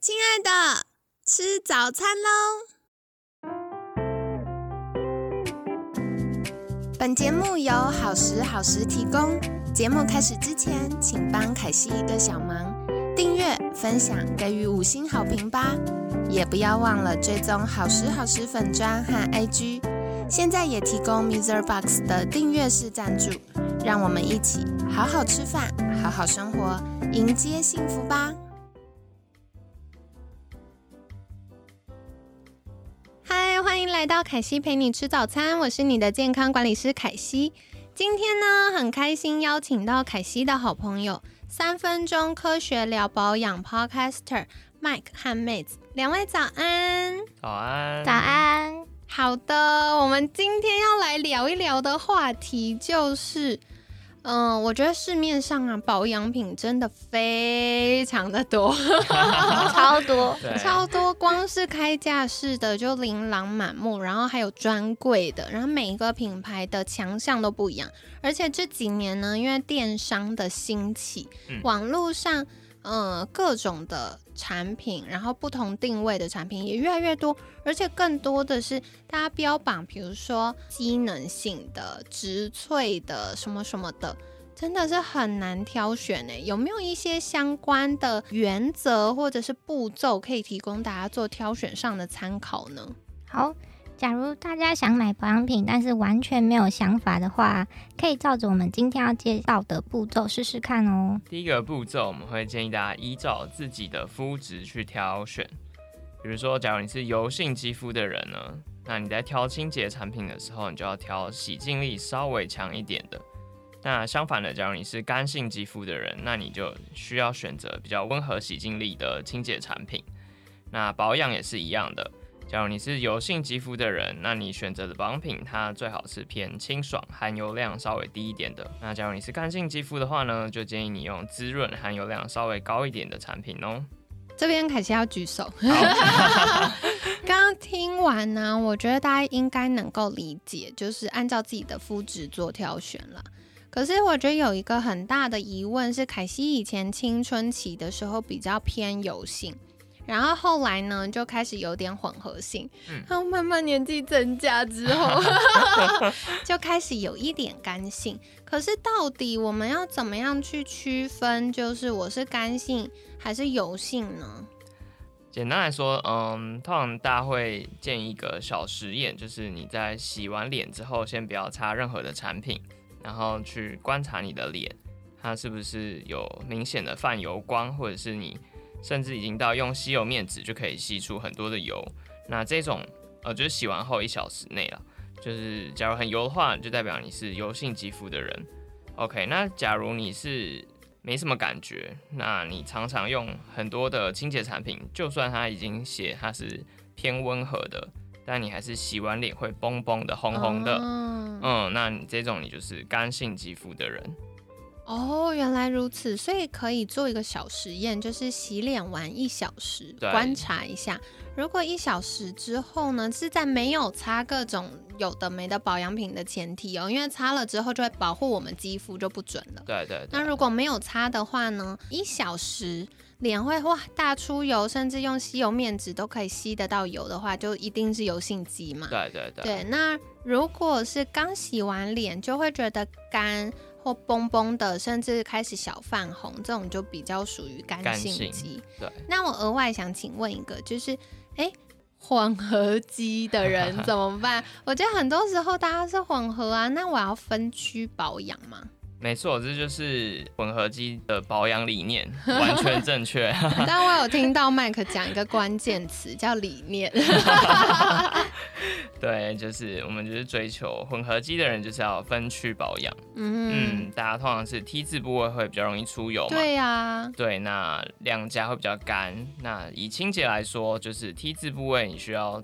亲爱的，吃早餐喽！本节目由好时好时提供。节目开始之前，请帮凯西一个小忙，订阅、分享、给予五星好评吧！也不要忘了追踪好时好时粉砖和 IG。现在也提供 Mr. Box 的订阅式赞助，让我们一起好好吃饭，好好生活，迎接幸福吧！嗨，欢迎来到凯西陪你吃早餐，我是你的健康管理师凯西。今天呢，很开心邀请到凯西的好朋友，三分钟科学聊保养 Podcaster Mike 和妹子，两位早安。早安，早安。好的，我们今天要来聊一聊的话题就是，嗯、我觉得市面上啊保养品真的非常的多，超多，超多，光是开架式的就琳琅满目，然后还有专柜的，然后每一个品牌的强项都不一样。而且这几年呢，因为电商的兴起，嗯。网络上嗯各种的产品，然后不同定位的产品也越来越多，而且更多的是大家标榜，比如说机能性的、植萃的什么什么的。真的是很难挑选呢，有没有一些相关的原则或者是步骤可以提供大家做挑选上的参考呢？好。假如大家想买保养品，但是完全没有想法的话，可以照着我们今天要介绍的步骤试试看哦。第一个步骤，我们会建议大家依照自己的肤质去挑选。比如说，假如你是油性肌肤的人呢，那你在挑清洁产品的时候，你就要挑洗净力稍微强一点的。那相反的，假如你是干性肌肤的人，那你就需要选择比较温和洗净力的清洁产品。那保养也是一样的，假如你是油性肌肤的人，那你选择的保养品它最好是偏清爽、含油量稍微低一点的。那假如你是干性肌肤的话呢，就建议你用滋润、含油量稍微高一点的产品哦。这边凯西要举手。刚刚听完呢，我觉得大家应该能够理解，就是按照自己的肤质做挑选了。可是我觉得有一个很大的疑问是，凯西以前青春期的时候比较偏油性，然后后来呢就开始有点混合性，嗯然后慢慢年纪增加之后，就开始有一点干性。可是到底我们要怎么样去区分，就是我是干性还是油性呢？简单来说，嗯，通常大家会建议一个小实验，就是你在洗完脸之后，先不要擦任何的产品，然后去观察你的脸，它是不是有明显的泛油光，或者是你甚至已经到用吸油面纸就可以吸出很多的油。那这种呃，就是洗完后一小时内了，就是假如很油的话，就代表你是油性肌肤的人。OK，那假如你是没什么感觉，那你常常用很多的清洁产品，就算它已经写它是偏温和的，但你还是洗完脸会崩崩的、红红的，哦嗯，那你这种你就是干性肌肤的人。哦，原来如此，所以可以做一个小实验，就是洗脸完一小时，观察一下。如果一小时之后呢，是在没有擦各种有的没的保养品的前提哦，因为擦了之后就会保护我们肌肤，就不准了。对对对，那如果没有擦的话呢，一小时脸会哇大出油，甚至用吸油面纸都可以吸得到油的话，就一定是油性肌嘛。对对对对，那如果是刚洗完脸就会觉得干或崩崩的，甚至开始小泛红，这种就比较属于干干性性肌。对，那我额外想请问一个，就是哎。诶混合肌的人 怎么办？我觉得很多时候大家是混合啊，那我要分区保养吗？没错，这就是混合肌的保养理念，完全正确。但我有听到麦克讲一个关键词叫理念。对，就是我们就是追求混合肌的人，就是要分区保养。嗯，嗯，大家通常是 T 字部位会比较容易出油嘛。对呀、对，那两颊会比较干。那以清洁来说，就是 T 字部位你需要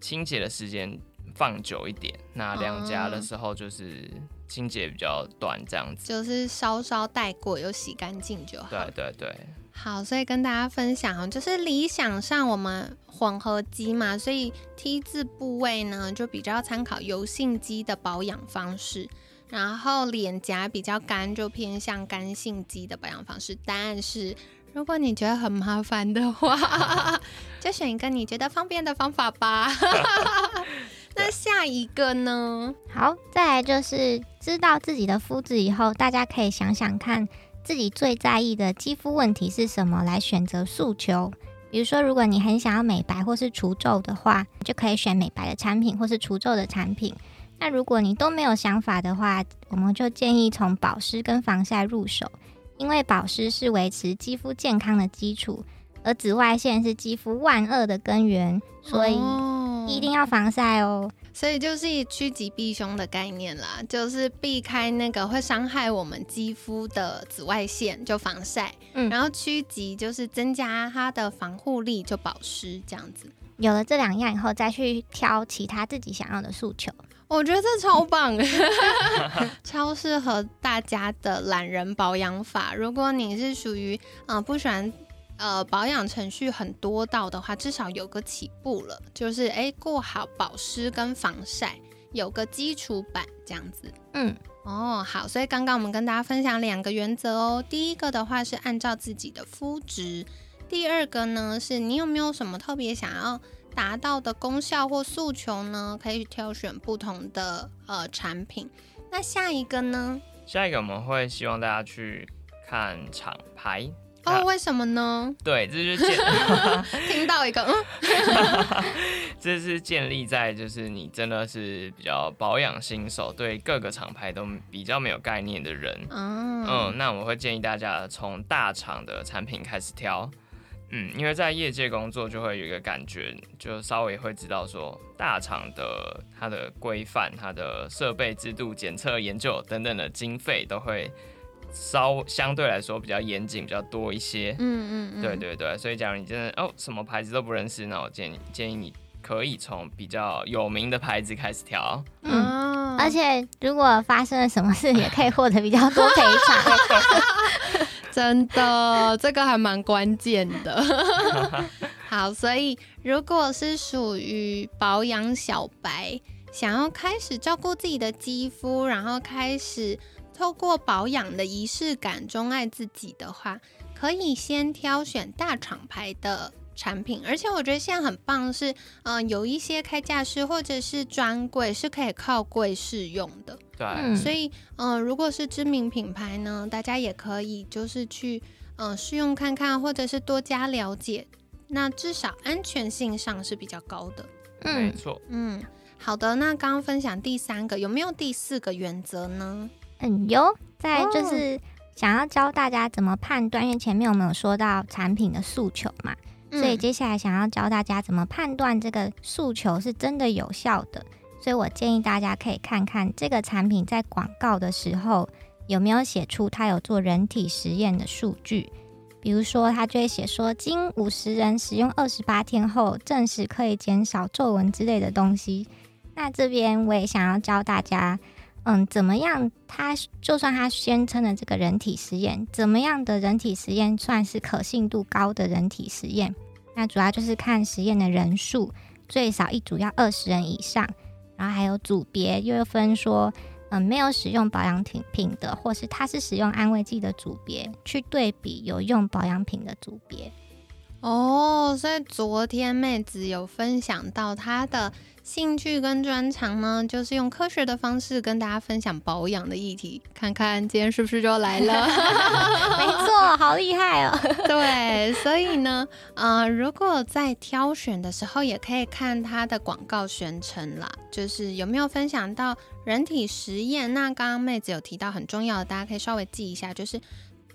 清洁的时间放久一点，那两颊的时候就是清洁比较短这样子。就是稍稍带过，有洗干净就好。对对对，好，所以跟大家分享哦，就是理想上我们混合肌嘛，所以 T 字部位呢就比较参考油性肌的保养方式。然后脸颊比较干，就偏向干性肌的保养方式。但是如果你觉得很麻烦的话，就选一个你觉得方便的方法吧。那下一个呢？好，再来就是知道自己的肤质以后，大家可以想想看自己最在意的肌肤问题是什么，来选择诉求。比如说，如果你很想要美白或是除皱的话，就可以选美白的产品或是除皱的产品。那如果你都没有想法的话，我们就建议从保湿跟防晒入手，因为保湿是维持肌肤健康的基础，而紫外线是肌肤万恶的根源，所以一定要防晒哦。所以就是趋吉避凶的概念啦，就是避开那个会伤害我们肌肤的紫外线，就防晒。嗯，然后趋吉就是增加它的防护力，就保湿这样子。有了这两样以后，再去挑其他自己想要的诉求。我觉得这超棒，超适合大家的懒人保养法。如果你是属于嗯不喜欢呃保养程序很多道的话，至少有个起步了，就是哎过好保湿跟防晒，有个基础版这样子。嗯，哦好，所以刚刚我们跟大家分享两个原则哦。第一个的话是按照自己的肤质，第二个呢是你有没有什么特别想要。达到的功效或诉求呢，可以挑选不同的呃产品。那下一个呢？下一个我们会希望大家去看厂牌哦。为什么呢？对，这就是建 听到一个嗯，这是建立在就是你真的是比较保养新手，对各个厂牌都比较没有概念的人。嗯嗯，那我会建议大家从大厂的产品开始挑。嗯，因为在业界工作，就会有一个感觉，就稍微会知道说，大厂的它的规范、它的设备制度、检测研究等等的经费，都会稍相对来说比较严谨、比较多一些。嗯嗯，对对对。所以，假如你真的哦什么牌子都不认识，那我建议建议你可以从比较有名的牌子开始挑。嗯，而且如果发生了什么事，也可以获得比较多赔偿。真的，这个还蛮关键的。好，所以如果是属于保养小白，想要开始照顾自己的肌肤，然后开始透过保养的仪式感钟爱自己的话，可以先挑选大厂牌的。产品，而且我觉得现在很棒是，嗯，有一些开架式或者是专柜是可以靠柜试用的。对，所以，嗯，如果是知名品牌呢，大家也可以就是去，嗯，试用看看，或者是多加了解，那至少安全性上是比较高的。没错。嗯，好的，那刚刚分享第三个，有没有第四个原则呢？嗯，有，在就是想要教大家怎么判断，因为前面我们有说到产品的诉求嘛。所以接下来想要教大家怎么判断这个诉求是真的有效的，所以我建议大家可以看看这个产品在广告的时候有没有写出它有做人体实验的数据，比如说它就会写说经五十人使用二十八天后证实可以减少皱纹之类的东西。那这边我也想要教大家，嗯，怎么样？他就算他宣称的这个人体实验，怎么样的人体实验算是可信度高的人体实验？那主要就是看实验的人数，最少一组要二十人以上，然后还有组别，又分说，嗯，没有使用保养品品的，或是他是使用安慰剂的组别，去对比有用保养品的组别。哦，所以昨天妹子有分享到她的。兴趣跟专长呢，就是用科学的方式跟大家分享保养的议题，看看今天是不是就来了？没错，好厉害哦！对，所以呢，呃，如果在挑选的时候，也可以看它的广告宣称啦，就是有没有分享到人体实验。那刚刚妹子有提到很重要的，大家可以稍微记一下，就是，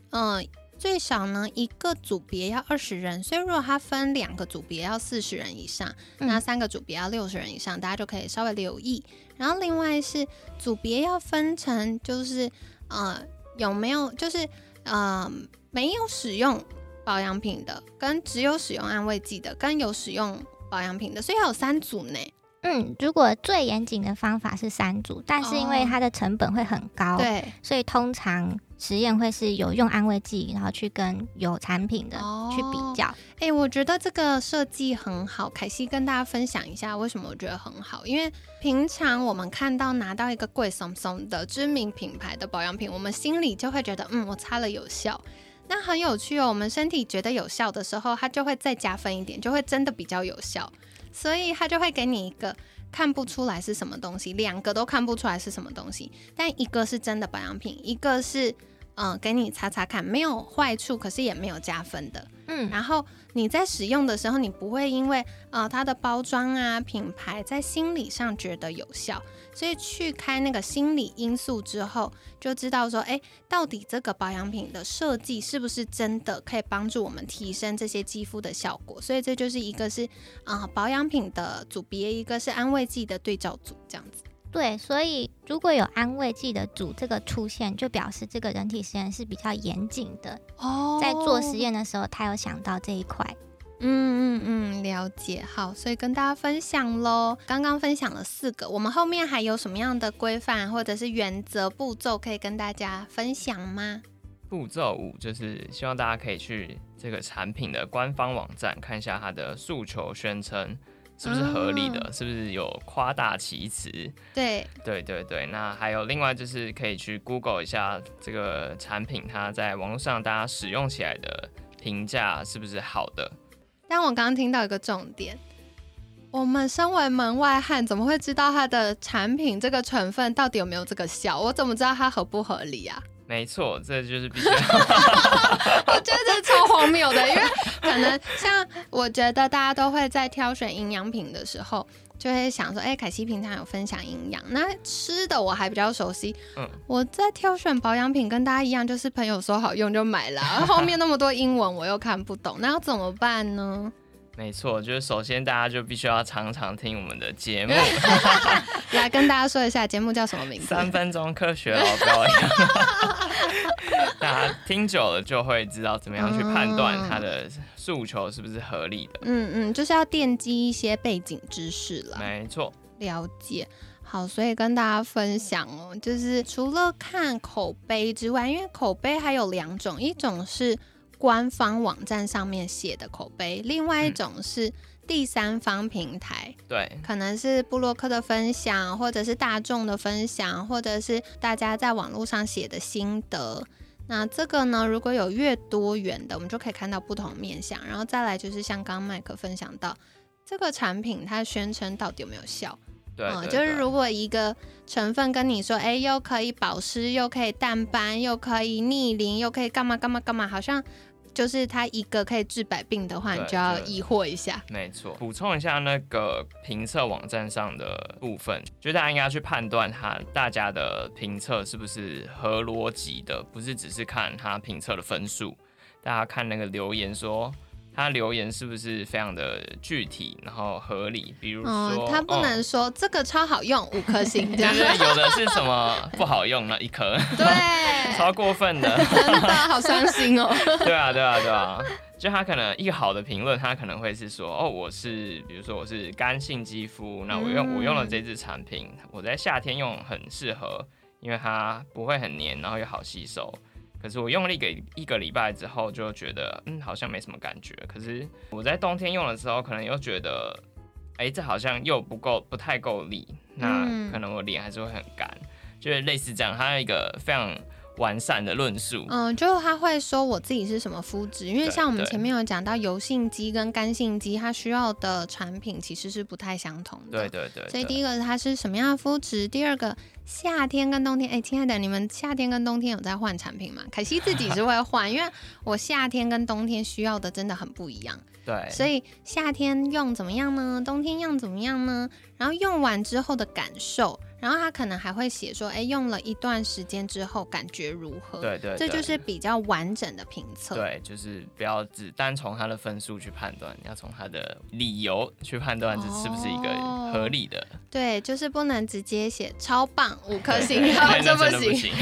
嗯。最少呢，一个组别要二十人，所以如果它分两个组别要四十人以上，那三个组别要六十人以上，大家就可以稍微留意。然后另外是组别要分成，就是呃有没有，就是呃没有使用保养品的，跟只有使用安慰剂的，跟有使用保养品的，所以有三组呢。嗯，如果最严谨的方法是三组，但是因为它的成本会很高，对，所以通常实验会是有用安慰剂，然后去跟有产品的去比较。哎，我觉得这个设计很好，凯西跟大家分享一下为什么我觉得很好。因为平常我们看到拿到一个贵松松的知名品牌的保养品，我们心里就会觉得，嗯，我擦了有效。那很有趣哦，我们身体觉得有效的时候，它就会再加分一点，就会真的比较有效。所以他就会给你一个看不出来是什么东西，两个都看不出来是什么东西，但一个是真的保养品，一个是嗯给你擦擦看，没有坏处，可是也没有加分的。嗯，然后你在使用的时候，你不会因为呃它的包装啊品牌在心理上觉得有效。所以去开那个心理因素之后，就知道说，哎，到底这个保养品的设计是不是真的可以帮助我们提升这些肌肤的效果？所以这就是一个是啊保养品的组别，一个是安慰剂的对照组，这样子。对，所以如果有安慰剂的组这个出现，就表示这个人体实验是比较严谨的哦，在做实验的时候，他有想到这一块。嗯嗯嗯，了解。好，所以跟大家分享喽。刚刚分享了四个，我们后面还有什么样的规范或者是原则步骤可以跟大家分享吗？步骤五就是希望大家可以去这个产品的官方网站看一下它的诉求宣称是不是合理的，是不是有夸大其词？对对对对。那还有另外就是可以去 Google 一下这个产品，它在网络上大家使用起来的评价是不是好的？但我刚刚听到一个重点，我们身为门外汉，怎么会知道它的产品这个成分到底有没有这个效？我怎么知道它合不合理啊？没错，这就是必须。我觉得超荒谬的，因为可能像我觉得大家都会在挑选营养品的时候。就会想说，哎，凯西平常有分享营养，那吃的我还比较熟悉。嗯，我在挑选保养品，跟大家一样，就是朋友说好用就买了。后面那么多英文我又看不懂，那要怎么办呢？没错，就是首先大家就必须要常常听我们的节目，来跟大家说一下节目叫什么名字？三分钟科学老表演。大家听久了就会知道怎么样去判断他的诉求是不是合理的。嗯嗯，就是要奠基一些背景知识了。没错，了解。好，所以跟大家分享哦，就是除了看口碑之外，因为口碑还有两种，一种是。官方网站上面写的口碑，另外一种是第三方平台，对，可能是布洛克的分享，或者是大众的分享，或者是大家在网络上写的心得。那这个呢，如果有越多元的，我们就可以看到不同面向。然后再来就是像刚刚麦克分享到，这个产品它宣称到底有没有效？对，就是如果一个成分跟你说，哎，又可以保湿，又可以淡斑，又可以逆龄，又可以干嘛干嘛干嘛，好像。就是它一个可以治百病的话，你就要疑惑一下。没错，补充一下那个评测网站上的部分，就大家应该去判断它大家的评测是不是合逻辑的，不是只是看它评测的分数，大家看那个留言说。他留言是不是非常的具体，然后合理？比如说，他不能说这个超好用，五颗星，就是有的是什么不好用那一颗，对，超过分的，真的好伤心哦。对啊，对啊，对啊，就他可能一个好的评论，他可能会是说，哦，我是比如说我是干性肌肤，那我用我用了这支产品，我在夏天用很适合，因为它不会很黏，然后又好吸收。可是我用了一个一个礼拜之后，就觉得嗯，好像没什么感觉。可是我在冬天用的时候，可能又觉得，哎，这好像又不够，不太够力。那可能我脸还是会很干，就是类似这样。它有一个非常。完善的论述，嗯，就他会说我自己是什么肤质，因为像我们前面有讲到油性肌跟干性肌，它需要的产品其实是不太相同的。对对对。所以第一个它是什么样的肤质，第二个夏天跟冬天，哎，亲爱的，你们夏天跟冬天有在换产品吗？可惜自己是会换，因为我夏天跟冬天需要的真的很不一样。对。所以夏天用怎么样呢？冬天用怎么样呢？然后用完之后的感受。然后他可能还会写说，哎，用了一段时间之后感觉如何？对对，这就是比较完整的评测。对，就是不要只单从他的分数去判断，要从他的理由去判断这是不是一个合理的。对，就是不能直接写超棒五颗星，这不行。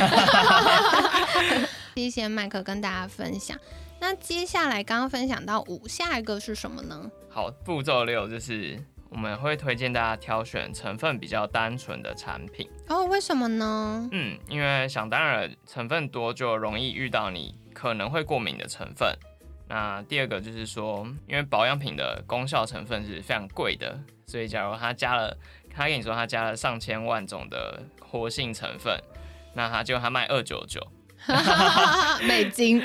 谢谢麦克跟大家分享。那接下来刚刚分享到五，下一个是什么呢？好，步骤六就是。我们会推荐大家挑选成分比较单纯的产品。哦，为什么呢？嗯，因为想当然成分多就容易遇到你可能会过敏的成分。那第二个就是说，因为保养品的功效成分是非常贵的，所以假如他加了，他跟你说他加了上千万种的活性成分，那他就他卖二九九。美金，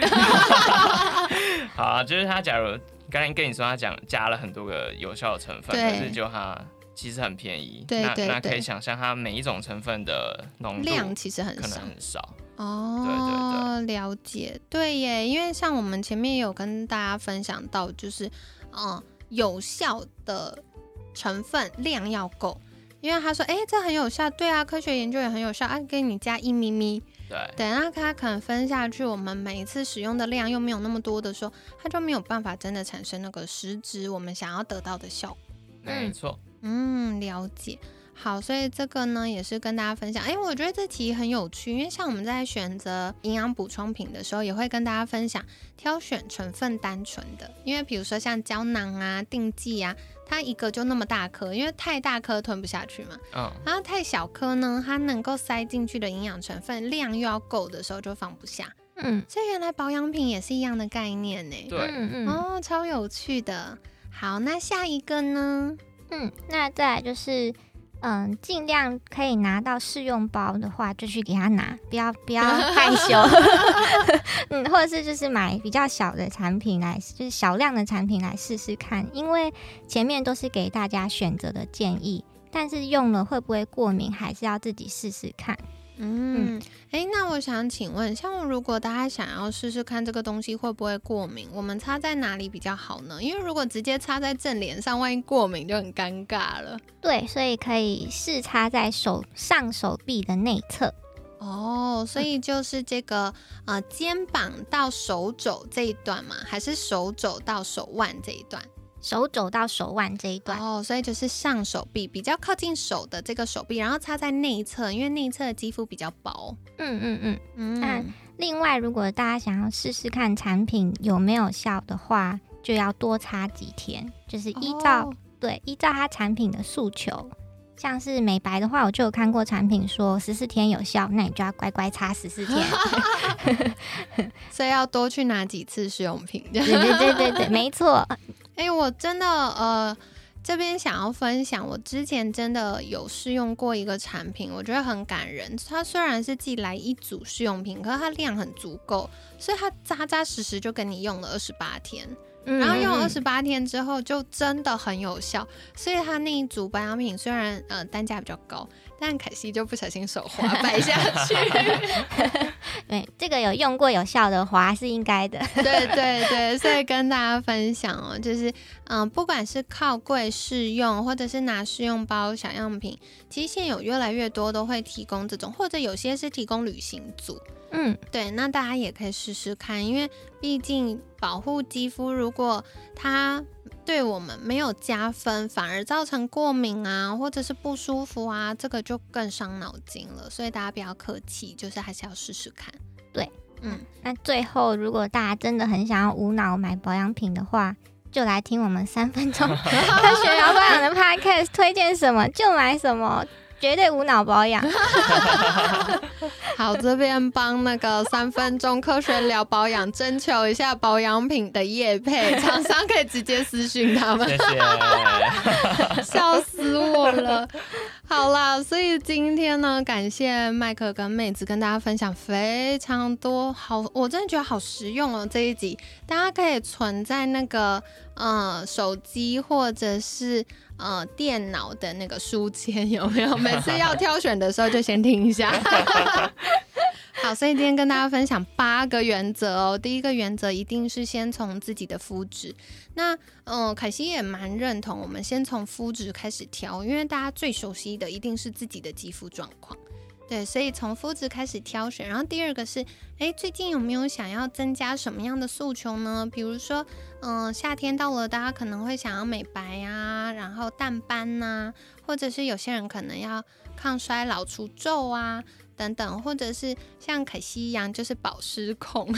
好啊，就是他假如刚才跟你说他讲加了很多个有效的成分，可是就它其实很便宜，那那可以想象它每一种成分的浓度量其实很可能很少哦。对对对，了解，对耶，因为像我们前面有跟大家分享到，就是嗯，有效的成分量要够，因为他说哎这很有效，对啊，科学研究也很有效啊，给你加一咪咪。对，等那它可能分下去，我们每一次使用的量又没有那么多的时候，它就没有办法真的产生那个实质我们想要得到的效果。没错，嗯，了解。好，所以这个呢也是跟大家分享。哎，我觉得这题很有趣，因为像我们在选择营养补充品的时候，也会跟大家分享挑选成分单纯的，因为比如说像胶囊啊、定剂啊。它一个就那么大颗，因为太大颗吞不下去嘛。嗯。然后太小颗呢，它能够塞进去的营养成分量又要够的时候就放不下。嗯。所以原来保养品也是一样的概念呢。对。嗯嗯。哦，超有趣的。好，那下一个呢？嗯，那再来就是。嗯，尽量可以拿到试用包的话，就去给他拿，不要不要 害羞。嗯，或者是就是买比较小的产品来，就是小量的产品来试试看，因为前面都是给大家选择的建议，但是用了会不会过敏，还是要自己试试看。嗯，哎，那我想请问，像如果大家想要试试看这个东西会不会过敏，我们擦在哪里比较好呢？因为如果直接擦在正脸上，万一过敏就很尴尬了。对，所以可以试擦在手上手臂的内侧。哦，所以就是这个呃肩膀到手肘这一段嘛，还是手肘到手腕这一段？手肘到手腕这一段哦，所以就是上手臂比较靠近手的这个手臂，然后擦在内侧，因为内侧的肌肤比较薄。嗯嗯嗯嗯。那另外，如果大家想要试试看产品有没有效的话，就要多擦几天，就是依照对依照它产品的诉求。像是美白的话，我就有看过产品说十四天有效，那你就要乖乖擦十四天。所以要多去拿几次试用品。对对对对对，没错。哎，我真的呃，这边想要分享，我之前真的有试用过一个产品，我觉得很感人。它虽然是寄来一组试用品，可是它量很足够，所以它扎扎实实就给你用了二十八天。然后用二十八天之后，就真的很有效。所以它那一组保养品虽然呃单价比较高。但凯西就不小心手滑 摆下去。对，这个有用过有效的滑是应该的。对对对，所以跟大家分享哦，就是嗯，不管是靠柜试用，或者是拿试用包小样品，其实现在有越来越多都会提供这种，或者有些是提供旅行组。嗯，对，那大家也可以试试看，因为毕竟保护肌肤，如果它。对我们没有加分，反而造成过敏啊，或者是不舒服啊，这个就更伤脑筋了。所以大家不要客气，就是还是要试试看。对，嗯，那最后如果大家真的很想要无脑买保养品的话，就来听我们三分钟 科学聊保养的 podcast，推荐什么就买什么。绝对无脑保养。好，这边帮那个三分钟科学聊保养征求一下保养品的业配，厂商可以直接私讯他们。谢谢，笑死我了。好啦，所以今天呢，感谢麦克跟妹子跟大家分享非常多好，我真的觉得好实用哦。这一集大家可以存在那个呃手机或者是。呃，电脑的那个书签有没有？每次要挑选的时候就先听一下。好，所以今天跟大家分享八个原则哦。第一个原则一定是先从自己的肤质。那嗯，凯西也蛮认同，我们先从肤质开始挑，因为大家最熟悉的一定是自己的肌肤状况。对，所以从肤质开始挑选，然后第二个是，哎，最近有没有想要增加什么样的诉求呢？比如说，嗯，夏天到了，大家可能会想要美白啊，然后淡斑呐，或者是有些人可能要抗衰老除皱啊，等等，或者是像凯西一样就是保湿控，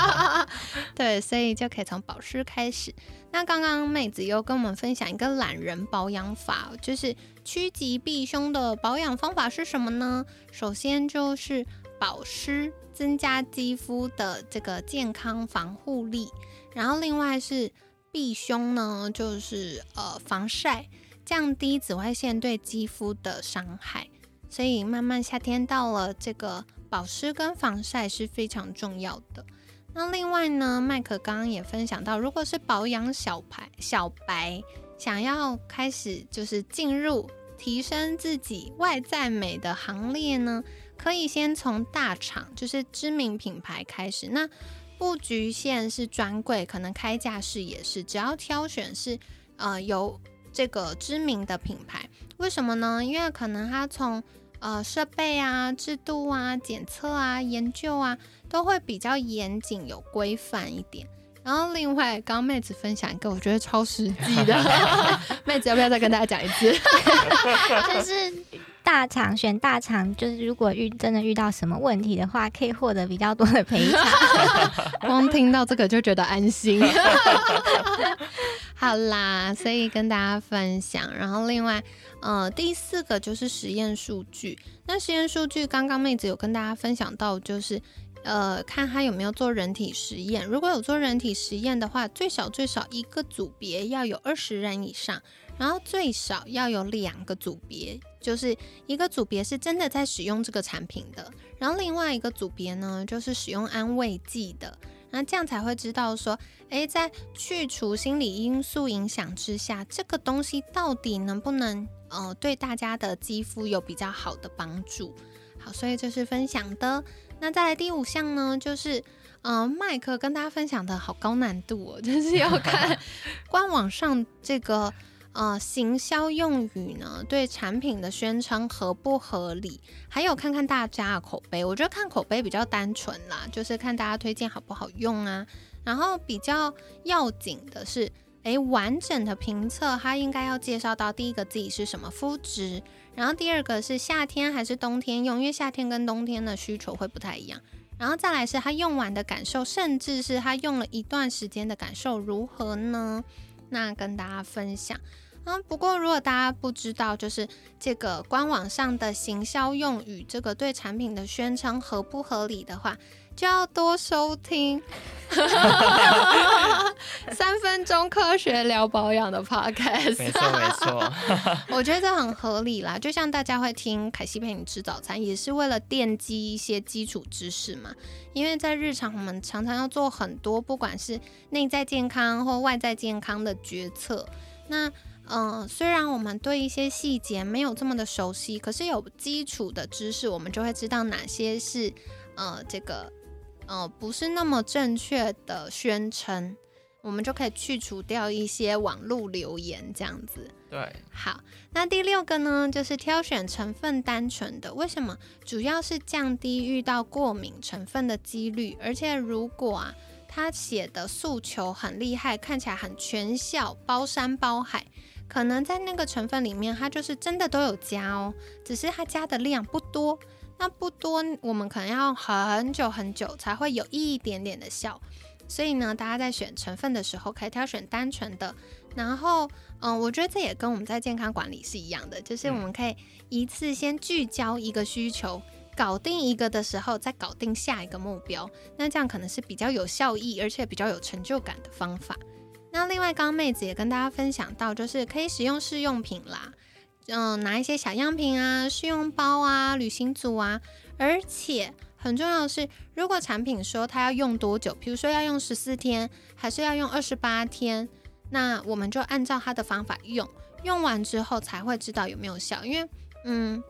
对，所以就可以从保湿开始。那刚刚妹子又跟我们分享一个懒人保养法，就是趋吉避凶的保养方法是什么呢？首先就是保湿，增加肌肤的这个健康防护力，然后另外是避凶呢，就是呃防晒，降低紫外线对肌肤的伤害。所以慢慢夏天到了，这个保湿跟防晒是非常重要的。那另外呢，麦克刚刚也分享到，如果是保养小白小白，想要开始就是进入提升自己外在美的行列呢，可以先从大厂，就是知名品牌开始。那不局限是专柜，可能开架式也是，只要挑选是呃有这个知名的品牌。为什么呢？因为可能它从呃，设备啊、制度啊、检测啊、研究啊，都会比较严谨、有规范一点。然后，另外，刚刚妹子分享一个，我觉得超实际的。妹子要不要再跟大家讲一次？就是大厂选大厂，就是如果遇真的遇到什么问题的话，可以获得比较多的赔偿。光听到这个就觉得安心。好啦，所以跟大家分享。然后，另外。呃，第四个就是实验数据。那实验数据，刚刚妹子有跟大家分享到，就是呃，看他有没有做人体实验。如果有做人体实验的话，最少最少一个组别要有二十人以上，然后最少要有两个组别，就是一个组别是真的在使用这个产品的，然后另外一个组别呢，就是使用安慰剂的。那这样才会知道说，诶，在去除心理因素影响之下，这个东西到底能不能？呃，对大家的肌肤有比较好的帮助。好，所以这是分享的。那再来第五项呢，就是嗯，麦克跟大家分享的好高难度哦，就是要看 官网上这个呃行销用语呢，对产品的宣称合不合理，还有看看大家的口碑。我觉得看口碑比较单纯啦，就是看大家推荐好不好用啊。然后比较要紧的是。诶，完整的评测，它应该要介绍到第一个自己是什么肤质，然后第二个是夏天还是冬天用，因为夏天跟冬天的需求会不太一样，然后再来是它用完的感受，甚至是它用了一段时间的感受如何呢？那跟大家分享啊。不过如果大家不知道，就是这个官网上的行销用语，这个对产品的宣称合不合理的话。就要多收听 三分钟科学聊保养的 podcast，没错没错，我觉得这很合理啦。就像大家会听凯西陪你吃早餐，也是为了奠基一些基础知识嘛。因为在日常我们常常要做很多，不管是内在健康或外在健康的决策。那嗯，虽然我们对一些细节没有这么的熟悉，可是有基础的知识，我们就会知道哪些是呃这个。呃，不是那么正确的宣称，我们就可以去除掉一些网络留言，这样子。对，好，那第六个呢，就是挑选成分单纯的，为什么？主要是降低遇到过敏成分的几率，而且如果啊，他写的诉求很厉害，看起来很全效，包山包海，可能在那个成分里面，它就是真的都有加哦，只是它加的量不多。那不多，我们可能要很久很久才会有一点点的效，所以呢，大家在选成分的时候可以挑选单纯的。然后，嗯，我觉得这也跟我们在健康管理是一样的，就是我们可以一次先聚焦一个需求，搞定一个的时候，再搞定下一个目标。那这样可能是比较有效益，而且比较有成就感的方法。那另外，刚刚妹子也跟大家分享到，就是可以使用试用品啦。嗯，拿一些小样品啊，试用包啊，旅行组啊，而且很重要的是，如果产品说它要用多久，比如说要用十四天，还是要用二十八天，那我们就按照它的方法用，用完之后才会知道有没有效。因为，嗯，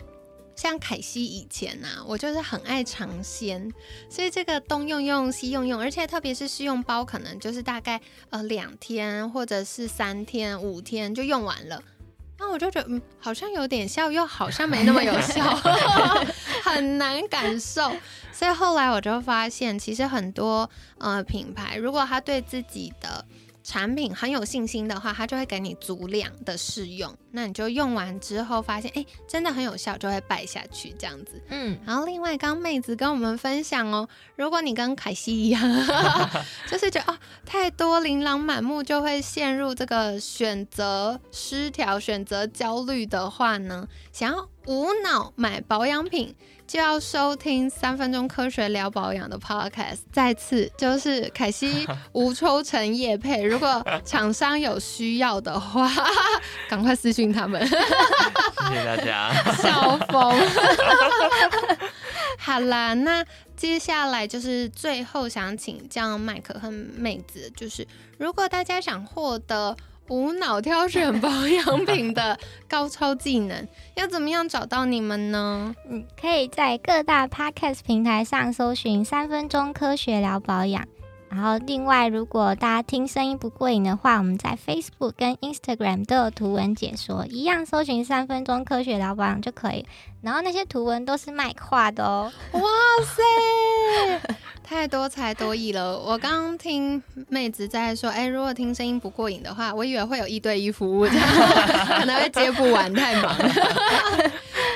像凯西以前呐，我就是很爱尝鲜，所以这个东用用西用用，而且特别是试用包，可能就是大概呃两天或者是三天、五天就用完了。那我就觉得，嗯，好像有点效，又好像没那么有效，很难感受。所以后来我就发现，其实很多呃品牌，如果他对自己的产品很有信心的话，它就会给你足量的试用。那你就用完之后发现，哎，真的很有效，就会败下去这样子。嗯，然后另外刚妹子跟我们分享哦，如果你跟凯西一样，就是觉得哦太多琳琅满目，就会陷入这个选择失调、选择焦虑的话呢，想要无脑买保养品。就要收听三分钟科学聊保养的 podcast。再次就是凯西 无抽成叶配，如果厂商有需要的话，赶快私信他们。谢谢大家。笑疯。好啦，那接下来就是最后想请教麦克和妹子，就是如果大家想获得。无脑挑选保养品的高超技能，要怎么样找到你们呢？嗯，可以在各大 podcast 平台上搜寻“三分钟科学聊保养”。然后，另外，如果大家听声音不过瘾的话，我们在 Facebook 跟 Instagram 都有图文解说，一样搜寻“三分钟科学聊保养”就可以。然后那些图文都是麦画的哦。哇塞，太多才多艺了！我刚刚听妹子在说，哎，如果听声音不过瘾的话，我以为会有一对一服务，可能会接不完，太忙。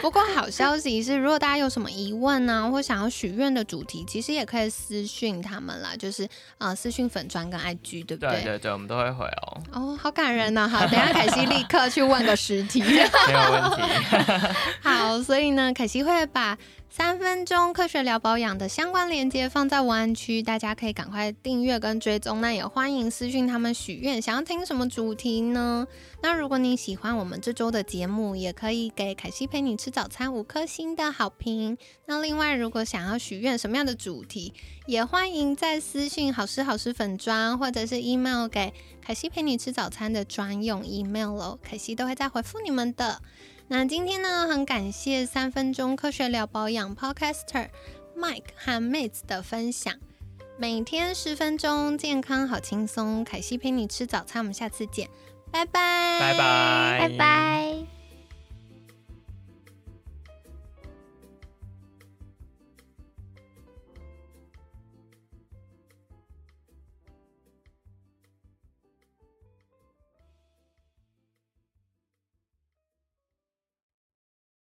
不过好消息是，如果大家有什么疑问呢，或想要许愿的主题，其实也可以私讯他们啦，就是呃私讯粉砖跟 IG，对不对？对对对，我们都会回哦。哦，好感人呢！好，等下凯西立刻去问个实体，没有问题。好，所所以呢，凯西会把。三分钟科学聊保养的相关链接放在文案区，大家可以赶快订阅跟追踪。那也欢迎私讯他们许愿，想要听什么主题呢？那如果你喜欢我们这周的节目，也可以给凯西陪你吃早餐五颗星的好评。那另外，如果想要许愿什么样的主题，也欢迎在私讯好吃好吃粉砖，或者是 email 给凯西陪你吃早餐的专用 email 喽，凯西都会再回复你们的。那今天呢，很感谢三分钟科学聊保养 Podcaster Mike 和 Mates 的分享。每天十分钟，健康好轻松。凯西陪你吃早餐，我们下次见，拜拜，拜拜，拜拜。